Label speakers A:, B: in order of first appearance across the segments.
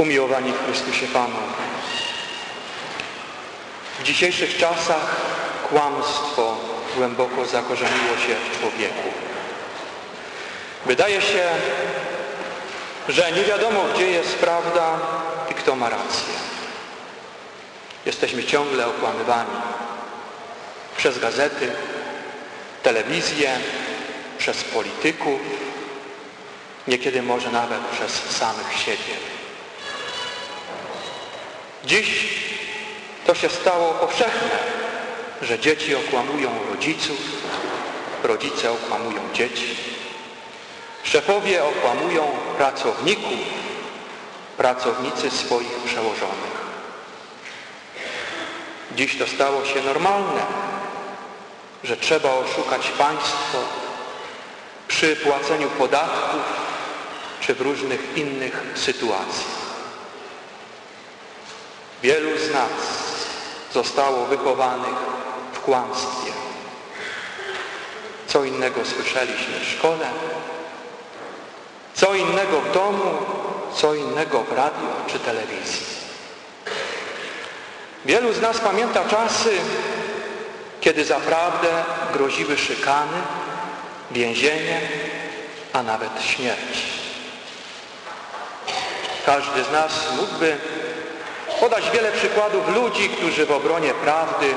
A: Umiłowani w Chrystusie Panu. W dzisiejszych czasach kłamstwo głęboko zakorzeniło się w człowieku. Wydaje się, że nie wiadomo, gdzie jest prawda i kto ma rację. Jesteśmy ciągle okłamywani przez gazety, telewizję, przez polityków, niekiedy może nawet przez samych siebie. Dziś to się stało powszechne, że dzieci okłamują rodziców, rodzice okłamują dzieci, szefowie okłamują pracowników, pracownicy swoich przełożonych. Dziś to stało się normalne, że trzeba oszukać państwo przy płaceniu podatków czy w różnych innych sytuacjach. Wielu z nas zostało wychowanych w kłamstwie. Co innego słyszeliśmy w szkole, co innego w domu, co innego w radio czy telewizji. Wielu z nas pamięta czasy, kiedy zaprawdę groziły szykany, więzienie, a nawet śmierć. Każdy z nas mógłby podać wiele przykładów ludzi, którzy w obronie prawdy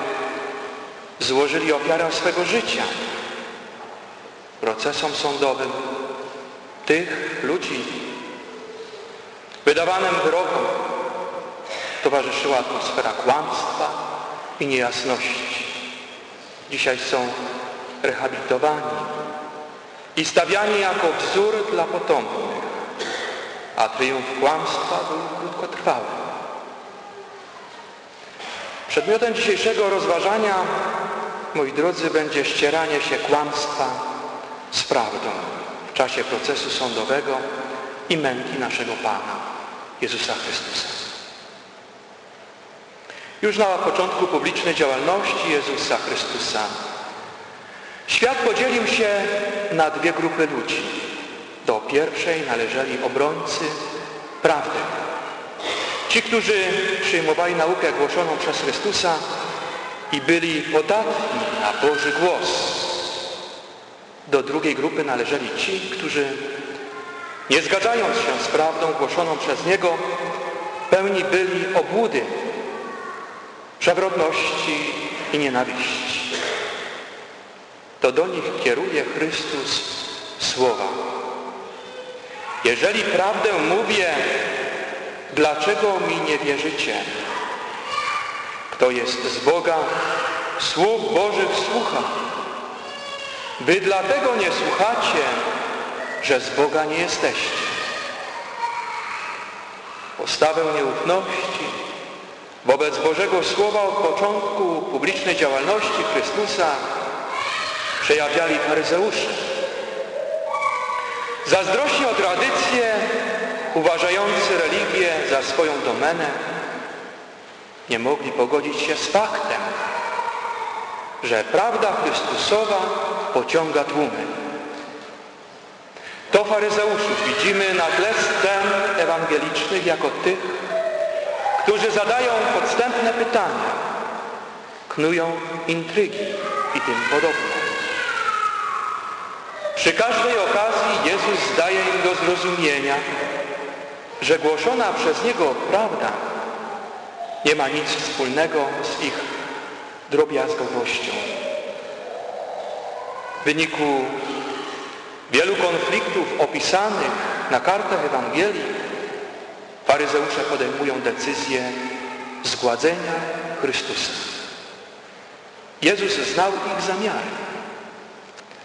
A: złożyli ofiarę swego życia procesom sądowym tych ludzi. Wydawanym wyrokom towarzyszyła atmosfera kłamstwa i niejasności. Dzisiaj są rehabilitowani i stawiani jako wzór dla potomnych, a triumf kłamstwa był krótkotrwały. Przedmiotem dzisiejszego rozważania, moi drodzy, będzie ścieranie się kłamstwa z prawdą w czasie procesu sądowego i męki naszego Pana, Jezusa Chrystusa. Już na początku publicznej działalności Jezusa Chrystusa świat podzielił się na dwie grupy ludzi. Do pierwszej należeli obrońcy prawdy, Ci, którzy przyjmowali naukę głoszoną przez Chrystusa i byli podatni na Boży głos. Do drugiej grupy należeli ci, którzy nie zgadzając się z prawdą głoszoną przez Niego, pełni byli obłudy, przewrotności i nienawiści. To do nich kieruje Chrystus słowa. Jeżeli prawdę mówię, Dlaczego mi nie wierzycie? Kto jest z Boga, słów Bożych słucha. Wy dlatego nie słuchacie, że z Boga nie jesteście. Postawę nieufności wobec Bożego Słowa od początku publicznej działalności Chrystusa przejawiali faryzeusze. Zazdrośnie o tradycję uważający religię za swoją domenę, nie mogli pogodzić się z faktem, że prawda Chrystusowa pociąga tłumy. To faryzeuszów widzimy na tle scen ewangelicznych jako tych, którzy zadają podstępne pytania, knują intrygi i tym podobne. Przy każdej okazji Jezus daje im do zrozumienia, że głoszona przez Niego prawda nie ma nic wspólnego z ich drobiazgowością. W wyniku wielu konfliktów opisanych na kartach Ewangelii faryzeusze podejmują decyzję zgładzenia Chrystusa. Jezus znał ich zamiary,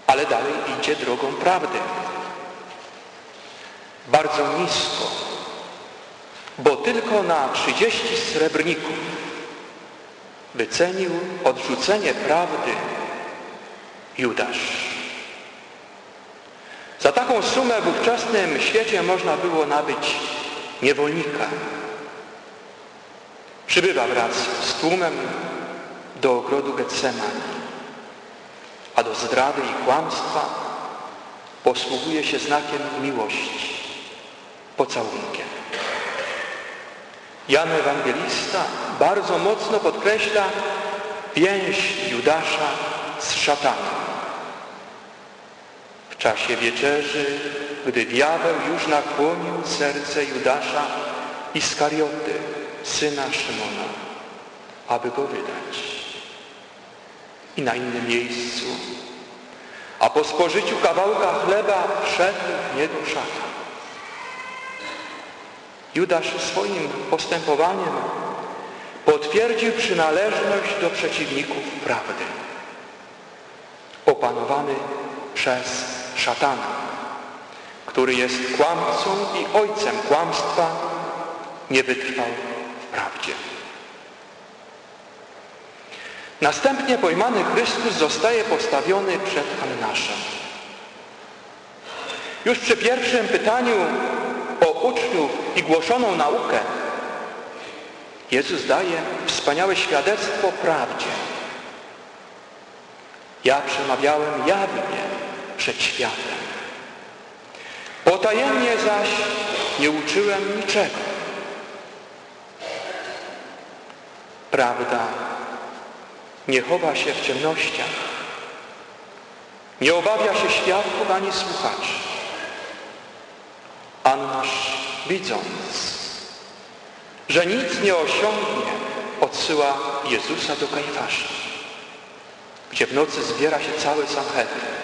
A: ale dalej idzie drogą prawdy. Bardzo nisko bo tylko na 30 srebrników wycenił odrzucenie prawdy Judasz. Za taką sumę w ówczesnym świecie można było nabyć niewolnika. Przybywa wraz z tłumem do ogrodu Getsemani, a do zdrady i kłamstwa posługuje się znakiem miłości, pocałunkiem. Jan Ewangelista bardzo mocno podkreśla więź Judasza z szatanem. W czasie wieczerzy, gdy diabeł już nakłonił serce Judasza Iskarioty, syna Szymona, aby go wydać. I na innym miejscu, a po spożyciu kawałka chleba wszedł w niego szatan. Judasz swoim postępowaniem potwierdził przynależność do przeciwników prawdy, opanowany przez szatana, który jest kłamcą i ojcem kłamstwa, nie wytrwał w prawdzie. Następnie pojmany Chrystus zostaje postawiony przed Annaszem. Już przy pierwszym pytaniu uczniów i głoszoną naukę Jezus daje wspaniałe świadectwo prawdzie. Ja przemawiałem jawnie przed światem. Potajemnie zaś nie uczyłem niczego. Prawda nie chowa się w ciemnościach, nie obawia się świadków ani słuchaczy. Annasz widząc, że nic nie osiągnie, odsyła Jezusa do Kajfasza, gdzie w nocy zbiera się cały Sanhedrin.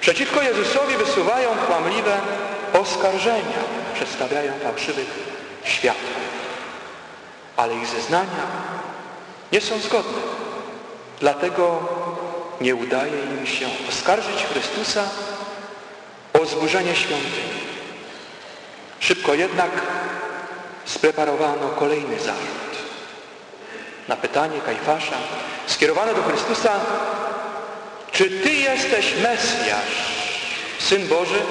A: Przeciwko Jezusowi wysuwają kłamliwe oskarżenia, przedstawiają fałszywych świadków, ale ich zeznania nie są zgodne. Dlatego nie udaje im się oskarżyć Chrystusa zburzenie świątyni. Szybko jednak spreparowano kolejny zarzut. Na pytanie Kajfasza skierowane do Chrystusa czy Ty jesteś Mesjasz, Syn Boży?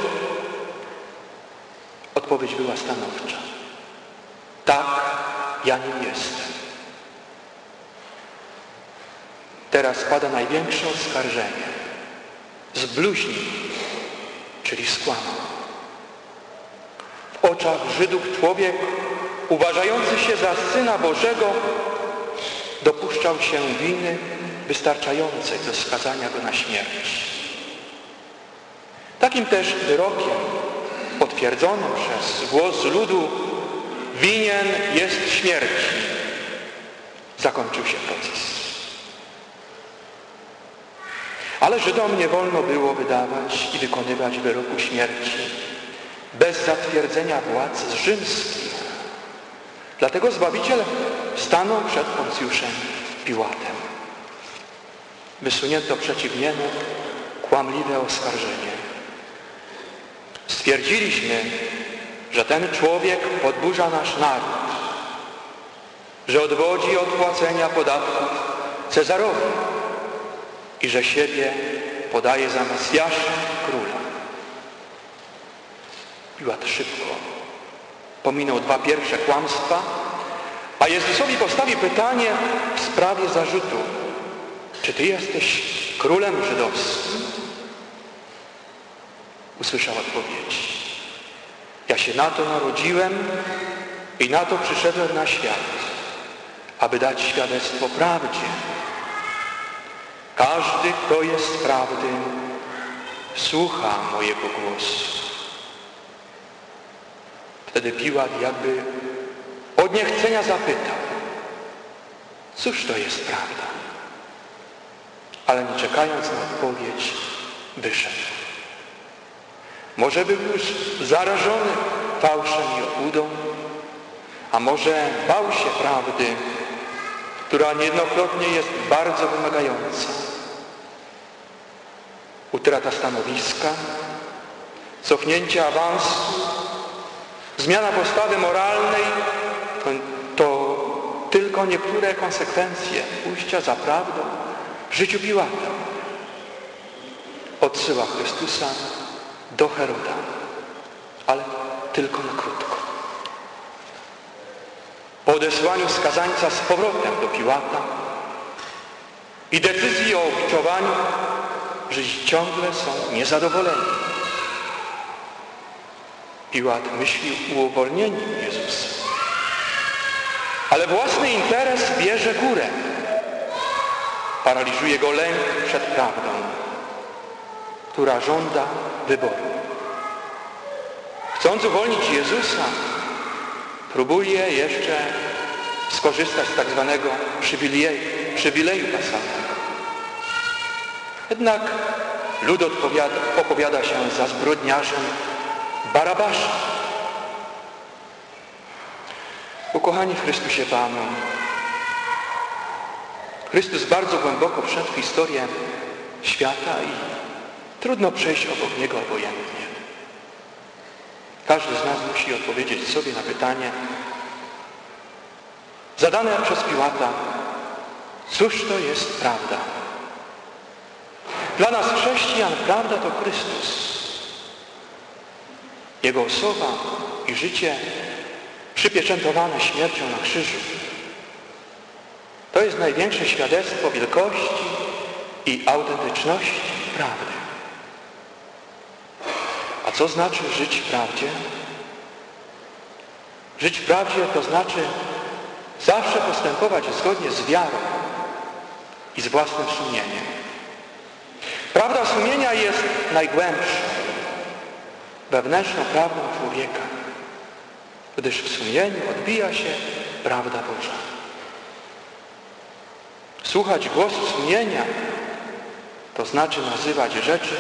A: Odpowiedź była stanowcza. Tak, ja nim jestem. Teraz pada największe oskarżenie. Zbluźnij, czyli skłamał. W oczach Żydów człowiek uważający się za Syna Bożego dopuszczał się winy wystarczającej do skazania go na śmierć. Takim też wyrokiem potwierdzonym przez głos ludu winien jest śmierci. Zakończył się proces. Ale Żydom nie wolno było wydawać i wykonywać wyroku śmierci bez zatwierdzenia władz rzymskich. Dlatego Zbawiciel stanął przed Poncjuszem Piłatem. Wysunięto przeciw niemu kłamliwe oskarżenie. Stwierdziliśmy, że ten człowiek podburza nasz naród, że odwodzi od płacenia podatków Cezarowi i że siebie podaje za Mesjasza króla. Piłat szybko pominął dwa pierwsze kłamstwa, a Jezusowi postawi pytanie w sprawie zarzutu. Czy Ty jesteś królem żydowskim? Usłyszał odpowiedź. Ja się na to narodziłem i na to przyszedłem na świat, aby dać świadectwo prawdzie. Każdy, kto jest prawdy, słucha mojego głosu. Wtedy Piłat jakby od niechcenia zapytał, cóż to jest prawda? Ale nie czekając na odpowiedź, wyszedł. Może był już zarażony fałszem i obłudą, a może bał się prawdy, która niejednokrotnie jest bardzo wymagająca. Utrata stanowiska, cofnięcie awansu, zmiana postawy moralnej to, to tylko niektóre konsekwencje pójścia za prawdą w życiu Piłata. Odsyła Chrystusa do Heroda, ale tylko na krótko. Po odesłaniu skazańca z powrotem do Piłata i decyzji o obciowaniu, Żydzi ciągle są niezadowoleni. Piłat myśli uwolnieniu Jezusa. Ale własny interes bierze górę. Paraliżuje go lęk przed prawdą, która żąda wyboru. Chcąc uwolnić Jezusa, próbuje jeszcze skorzystać z tak zwanego przywileju, przywileju pasalnego. Jednak lud odpowiada, opowiada się za zbrodniarzem Barabasza. Ukochani w Chrystusie Panu, Chrystus bardzo głęboko wszedł w historię świata i trudno przejść obok Niego obojętnie. Każdy z nas musi odpowiedzieć sobie na pytanie zadane przez Piłata, cóż to jest prawda? Dla nas chrześcijan prawda to Chrystus. Jego osoba i życie przypieczętowane śmiercią na krzyżu. To jest największe świadectwo wielkości i autentyczności prawdy. A co znaczy żyć w prawdzie? Żyć w prawdzie to znaczy zawsze postępować zgodnie z wiarą i z własnym sumieniem. Prawda sumienia jest najgłębsza, wewnętrzną prawdą człowieka, gdyż w sumieniu odbija się prawda Boża. Słuchać głosu sumienia to znaczy nazywać rzeczy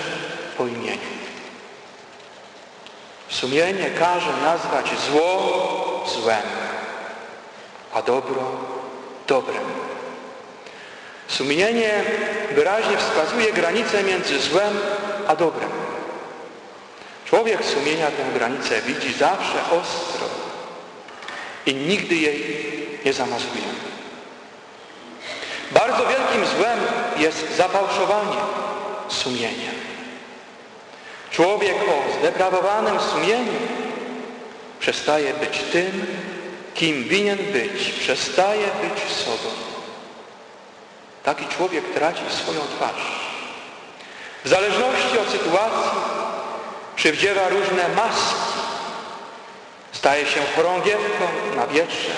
A: po imieniu. Sumienie każe nazwać zło złem, a dobro dobrem. Sumienie wyraźnie wskazuje granicę między złem a dobrem. Człowiek sumienia tę granicę widzi zawsze ostro i nigdy jej nie zamazuje. Bardzo wielkim złem jest zafałszowanie sumienia. Człowiek o zdeprawowanym sumieniu przestaje być tym, kim winien być, przestaje być sobą. Taki człowiek traci swoją twarz. W zależności od sytuacji przywdziewa różne maski. Staje się chorągiewką na wietrze,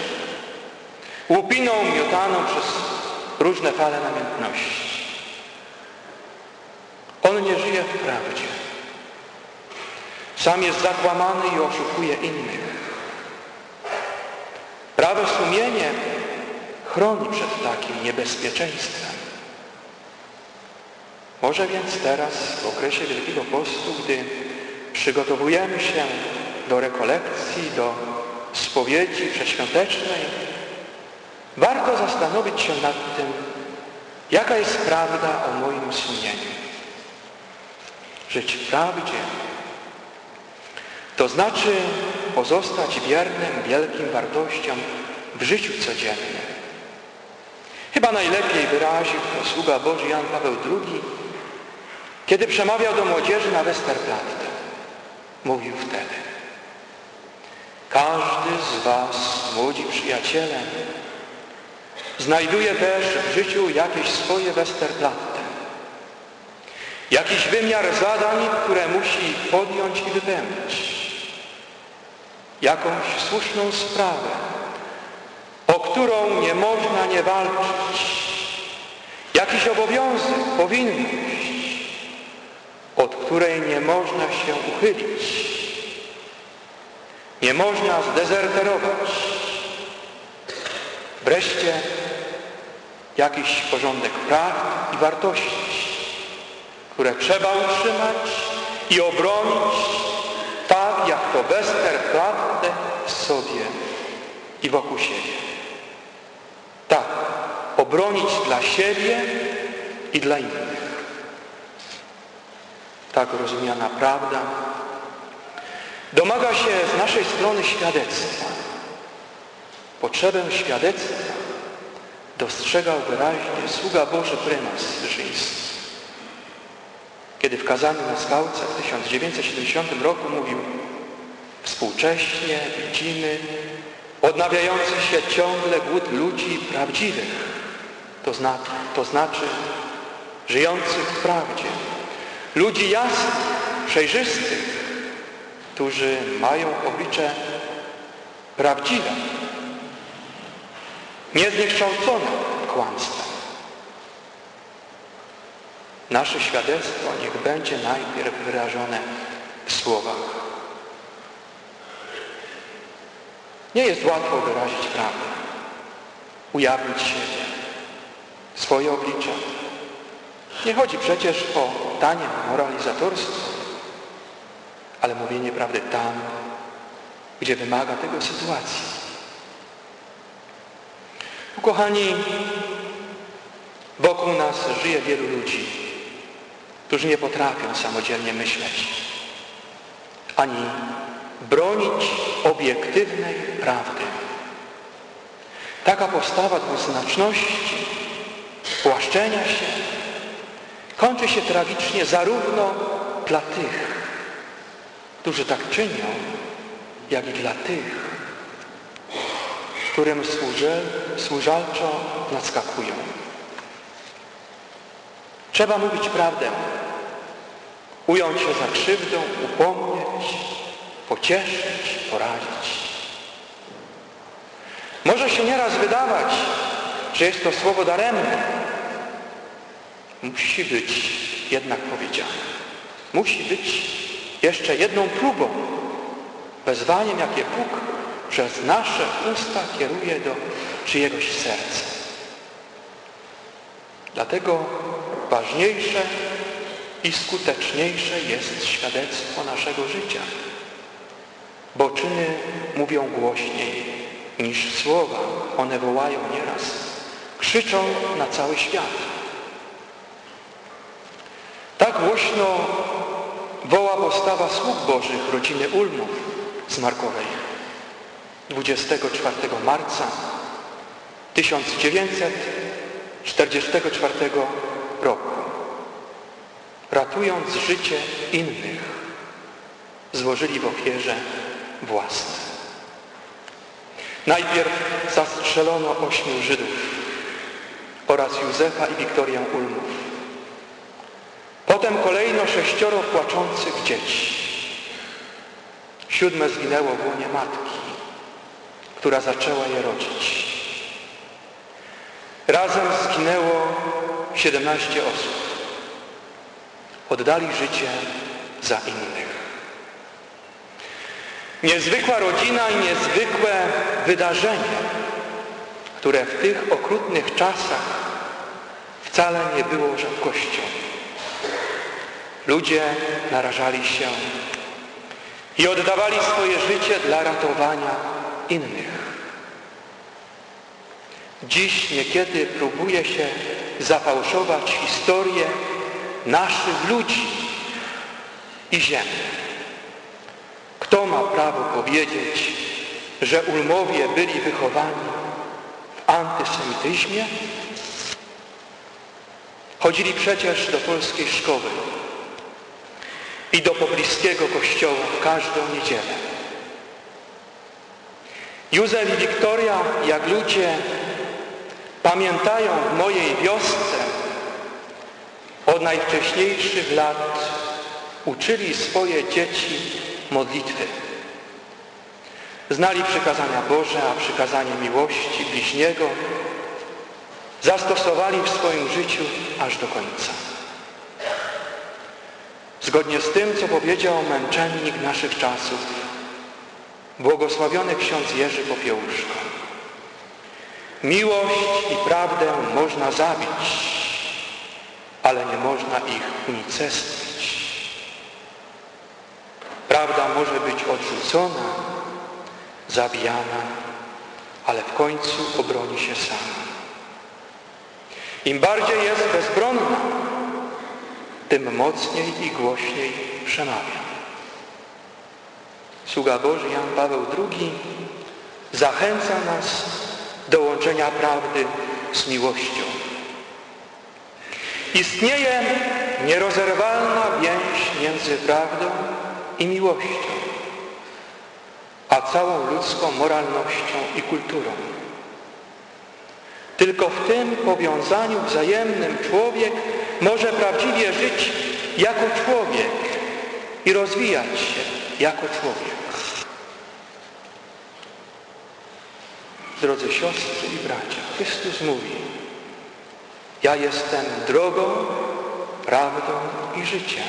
A: łupiną miotaną przez różne fale namiętności. On nie żyje w prawdzie. Sam jest zakłamany i oszukuje innych. Prawe sumienie chroni przed takim niebezpieczeństwem. Może więc teraz, w okresie Wielkiego Postu, gdy przygotowujemy się do rekolekcji, do spowiedzi przeświątecznej, warto zastanowić się nad tym, jaka jest prawda o moim sumieniu. Żyć w prawdzie to znaczy pozostać wiernym wielkim wartościom w życiu codziennym. Chyba najlepiej wyraził to sługa Boży Jan Paweł II, kiedy przemawiał do młodzieży na Westerplatte. Mówił wtedy, każdy z was, młodzi przyjaciele, znajduje też w życiu jakieś swoje Westerplatte. Jakiś wymiar zadań, które musi podjąć i wypełnić jakąś słuszną sprawę, którą nie można nie walczyć, jakiś obowiązek, powinność, od której nie można się uchylić, nie można zdezerterować. Wreszcie jakiś porządek praw i wartości, które trzeba utrzymać i obronić tak jak to Westerplatte w sobie i wokół siebie. Obronić dla siebie i dla innych. Tak rozumiana prawda domaga się z naszej strony świadectwa. Potrzebę świadectwa dostrzegał wyraźnie sługa Boży prymas Wyszyński kiedy w kazaniu na skałce w 1970 roku mówił współcześnie widzimy odnawiający się ciągle głód ludzi prawdziwych, to, zna, to znaczy żyjących w prawdzie, ludzi jasnych, przejrzystych, którzy mają oblicze prawdziwe. niezniekształcone kłamstwem. Nasze świadectwo niech będzie najpierw wyrażone w słowach. Nie jest łatwo wyrazić prawdę, ujawnić siebie, swoje oblicze. Nie chodzi przecież o tanie moralizatorstwo, ale mówienie prawdy tam, gdzie wymaga tego sytuacji. Kochani, wokół nas żyje wielu ludzi, którzy nie potrafią samodzielnie myśleć, ani bronić obiektywnej prawdy. Taka postawa dwuznaczności, płaszczenia się, kończy się tragicznie zarówno dla tych, którzy tak czynią, jak i dla tych, którym służy, służalczo nadskakują. Trzeba mówić prawdę, ująć się za krzywdę, upomnieć, pocieszyć, poradzić. Może się nieraz wydawać, że jest to słowo daremne. Musi być jednak powiedziane. Musi być jeszcze jedną próbą, wezwaniem, jakie Bóg przez nasze usta kieruje do czyjegoś serca. Dlatego ważniejsze i skuteczniejsze jest świadectwo naszego życia, bo czyny mówią głośniej niż słowa. One wołają nieraz, krzyczą na cały świat. Głośno woła postawa sług Bożych rodziny Ulmów z Markowej 24 marca 1944 roku, ratując życie innych, złożyli w ofierze własne. Najpierw zastrzelono ośmiu Żydów oraz Józefa i Wiktorię Ulmów. Potem kolejno sześcioro płaczących dzieci. Siódme zginęło w łonie matki która zaczęła je rodzić. Razem zginęło 17 osób. Oddali życie za innych. Niezwykła rodzina i niezwykłe wydarzenie, które w tych okrutnych czasach wcale nie było rzadkością. Ludzie narażali się i oddawali swoje życie dla ratowania innych. Dziś niekiedy próbuje się zafałszować historię naszych ludzi i ziemi. Kto ma prawo powiedzieć, że Ulmowie byli wychowani w antysemityzmie? Chodzili przecież do polskiej szkoły i do pobliskiego kościoła w każdą niedzielę. Józef i Wiktoria, jak ludzie pamiętają w mojej wiosce, od najwcześniejszych lat uczyli swoje dzieci modlitwy. Znali przykazania Boże, a przykazanie miłości bliźniego zastosowali w swoim życiu aż do końca. Zgodnie z tym, co powiedział męczennik naszych czasów, błogosławiony ksiądz Jerzy Popiełuszko. Miłość i prawdę można zabić, ale nie można ich unicestwić. Prawda może być odrzucona, zabijana, ale w końcu obroni się sama. Im bardziej jest bezbronna, tym mocniej i głośniej przemawia. Sługa Boży Jan Paweł II zachęca nas do łączenia prawdy z miłością. Istnieje nierozerwalna więź między prawdą i miłością, a całą ludzką moralnością i kulturą. Tylko w tym powiązaniu wzajemnym człowiek może prawdziwie żyć jako człowiek i rozwijać się jako człowiek. Drodzy siostry i bracia, Chrystus mówi, ja jestem drogą, prawdą i życiem.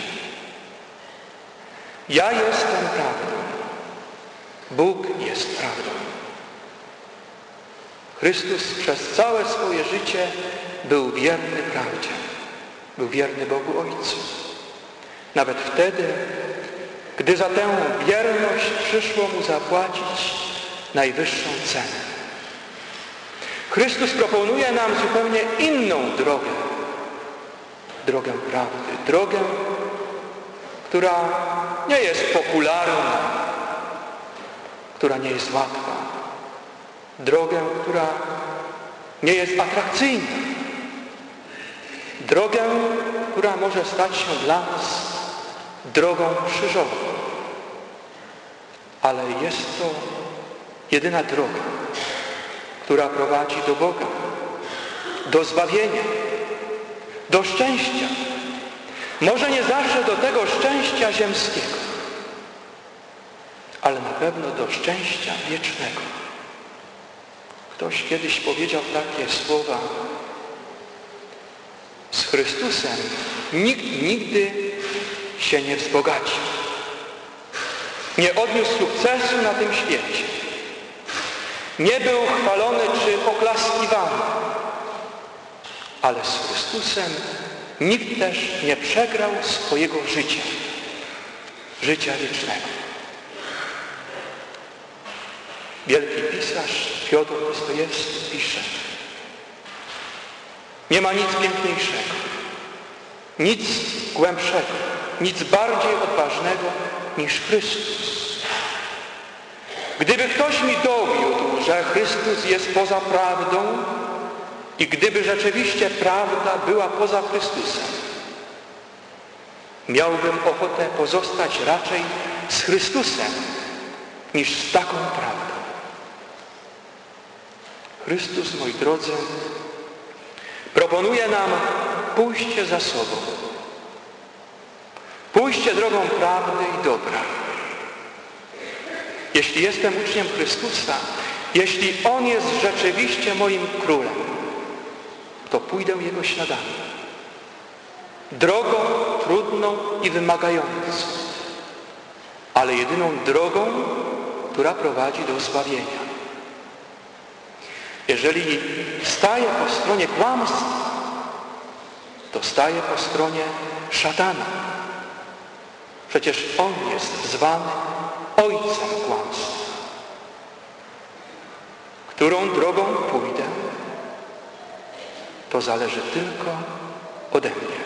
A: Ja jestem prawdą. Bóg jest prawdą. Chrystus przez całe swoje życie był wierny prawdzie. Był wierny Bogu Ojcu. Nawet wtedy, gdy za tę wierność przyszło mu zapłacić najwyższą cenę. Chrystus proponuje nam zupełnie inną drogę. Drogę prawdy. Drogę, która nie jest popularna, która nie jest łatwa. Drogę, która nie jest atrakcyjna. Drogę, która może stać się dla nas drogą krzyżową. Ale jest to jedyna droga, która prowadzi do Boga, do zbawienia, do szczęścia. Może nie zawsze do tego szczęścia ziemskiego, ale na pewno do szczęścia wiecznego. Ktoś kiedyś powiedział takie słowa Chrystusem nikt nigdy się nie wzbogacił. Nie odniósł sukcesu na tym świecie. Nie był chwalony czy oklaskiwany. Ale z Chrystusem nikt też nie przegrał swojego życia. Życia wiecznego. Wielki pisarz Piotr Dostojewski pisze Nie ma nic piękniejszego, nic głębszego, nic bardziej odważnego niż Chrystus. Gdyby ktoś mi dowiódł, że Chrystus jest poza prawdą i gdyby rzeczywiście prawda była poza Chrystusem, miałbym ochotę pozostać raczej z Chrystusem niż z taką prawdą. Chrystus, moi drodzy, proponuje nam pójście za sobą. Pójście drogą prawdy i dobra. Jeśli jestem uczniem Chrystusa, jeśli On jest rzeczywiście moim królem, to pójdę Jego śladami. Drogą trudną i wymagającą, ale jedyną drogą, która prowadzi do zbawienia. Jeżeli staję po stronie kłamstwa, to staję po stronie szatana. Przecież on jest zwany ojcem kłamstwa. Którą drogą pójdę, to zależy tylko ode mnie.